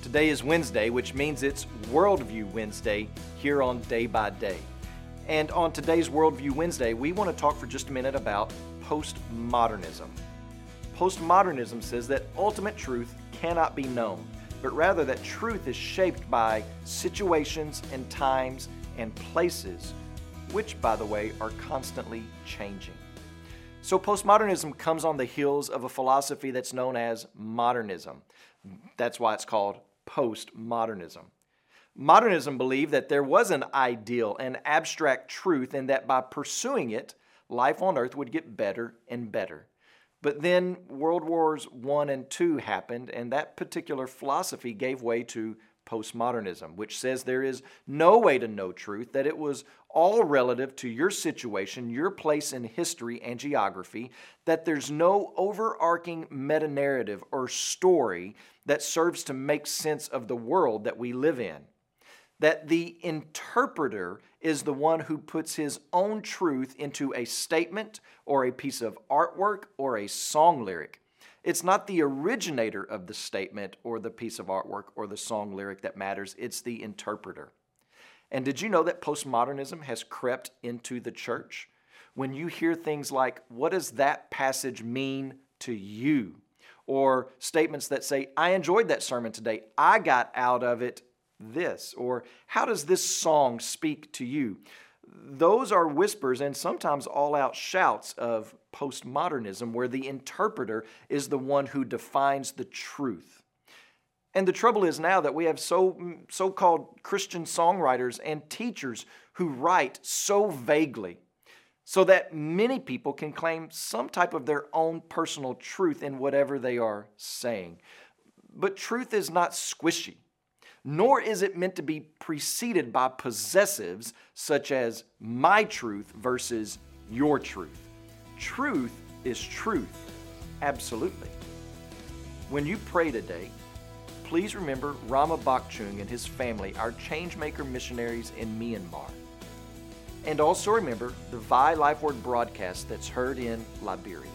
Today is Wednesday, which means it's Worldview Wednesday here on Day by Day. And on today's Worldview Wednesday, we want to talk for just a minute about postmodernism. Postmodernism says that ultimate truth cannot be known, but rather that truth is shaped by situations and times and places, which, by the way, are constantly changing. So, postmodernism comes on the heels of a philosophy that's known as modernism. That's why it's called postmodernism. Modernism believed that there was an ideal an abstract truth, and that by pursuing it, life on earth would get better and better. But then World Wars I and II happened, and that particular philosophy gave way to postmodernism, which says there is no way to know truth, that it was all relative to your situation, your place in history and geography, that there's no overarching meta narrative or story that serves to make sense of the world that we live in. That the interpreter is the one who puts his own truth into a statement or a piece of artwork or a song lyric. It's not the originator of the statement or the piece of artwork or the song lyric that matters, it's the interpreter. And did you know that postmodernism has crept into the church? When you hear things like, What does that passage mean to you? Or statements that say, I enjoyed that sermon today, I got out of it this. Or, How does this song speak to you? Those are whispers and sometimes all out shouts of postmodernism, where the interpreter is the one who defines the truth. And the trouble is now that we have so mm, so-called Christian songwriters and teachers who write so vaguely so that many people can claim some type of their own personal truth in whatever they are saying. But truth is not squishy, nor is it meant to be preceded by possessives such as my truth versus your truth. Truth is truth, absolutely. When you pray today, please remember Rama Bakchung and his family, our changemaker missionaries in Myanmar. And also remember the Vai Life Word broadcast that's heard in Liberia.